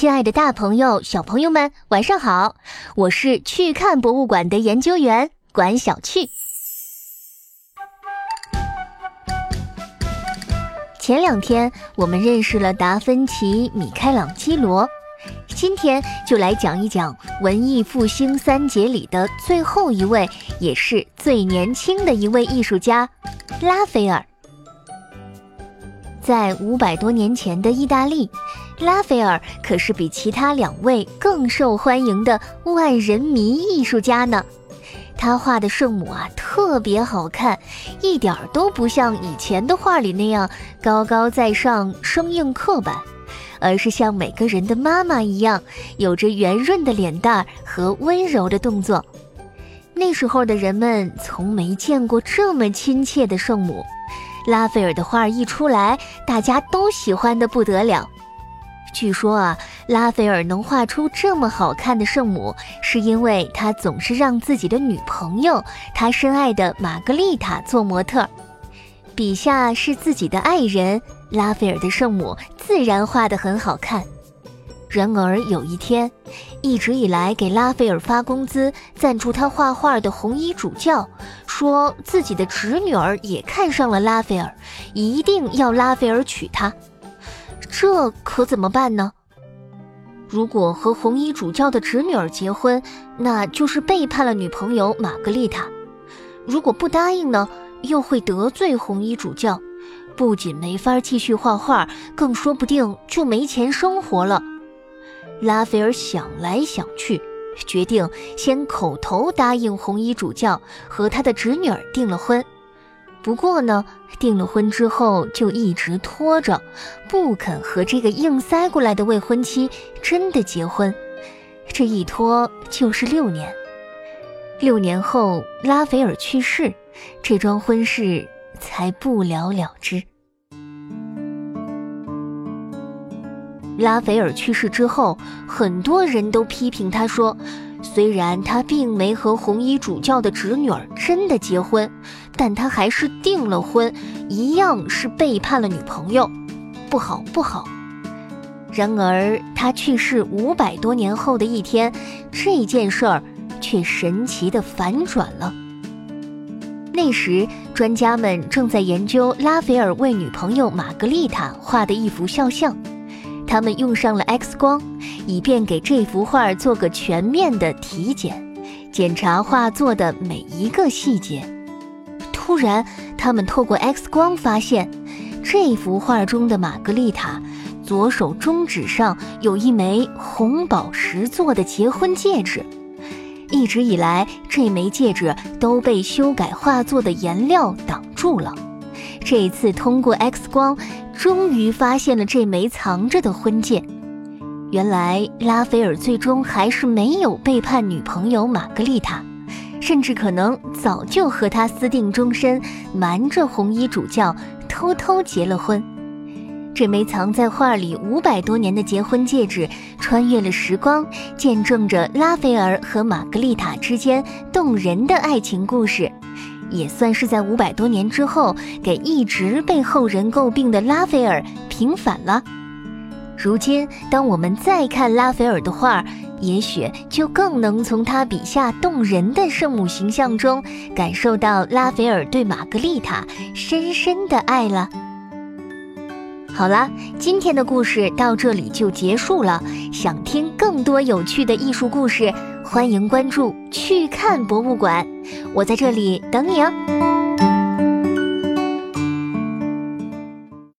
亲爱的大朋友、小朋友们，晚上好！我是去看博物馆的研究员管小趣。前两天我们认识了达芬奇、米开朗基罗，今天就来讲一讲文艺复兴三杰里的最后一位，也是最年轻的一位艺术家——拉斐尔。在五百多年前的意大利。拉斐尔可是比其他两位更受欢迎的万人迷艺术家呢。他画的圣母啊，特别好看，一点都不像以前的画里那样高高在上、生硬刻板，而是像每个人的妈妈一样，有着圆润的脸蛋和温柔的动作。那时候的人们从没见过这么亲切的圣母。拉斐尔的画一出来，大家都喜欢的不得了。据说啊，拉斐尔能画出这么好看的圣母，是因为他总是让自己的女朋友，他深爱的玛格丽塔做模特。笔下是自己的爱人，拉斐尔的圣母自然画得很好看。然而有一天，一直以来给拉斐尔发工资、赞助他画画的红衣主教，说自己的侄女儿也看上了拉斐尔，一定要拉斐尔娶她。这可怎么办呢？如果和红衣主教的侄女儿结婚，那就是背叛了女朋友玛格丽塔；如果不答应呢，又会得罪红衣主教，不仅没法继续画画，更说不定就没钱生活了。拉斐尔想来想去，决定先口头答应红衣主教，和他的侄女儿订了婚。不过呢，订了婚之后就一直拖着，不肯和这个硬塞过来的未婚妻真的结婚。这一拖就是六年。六年后，拉斐尔去世，这桩婚事才不了了之。拉斐尔去世之后，很多人都批评他说。虽然他并没和红衣主教的侄女儿真的结婚，但他还是订了婚，一样是背叛了女朋友，不好不好。然而他去世五百多年后的一天，这件事儿却神奇的反转了。那时专家们正在研究拉斐尔为女朋友玛格丽塔画的一幅肖像。他们用上了 X 光，以便给这幅画做个全面的体检，检查画作的每一个细节。突然，他们透过 X 光发现，这幅画中的玛格丽塔左手中指上有一枚红宝石做的结婚戒指。一直以来，这枚戒指都被修改画作的颜料挡住了。这一次通过 X 光。终于发现了这枚藏着的婚戒。原来拉斐尔最终还是没有背叛女朋友玛格丽塔，甚至可能早就和她私定终身，瞒着红衣主教偷偷结了婚。这枚藏在画里五百多年的结婚戒指，穿越了时光，见证着拉斐尔和玛格丽塔之间动人的爱情故事。也算是在五百多年之后，给一直被后人诟病的拉斐尔平反了。如今，当我们再看拉斐尔的画，也许就更能从他笔下动人的圣母形象中，感受到拉斐尔对玛格丽塔深深的爱了。好了，今天的故事到这里就结束了。想听更多有趣的艺术故事，欢迎关注“去看博物馆”。我在这里等你哦。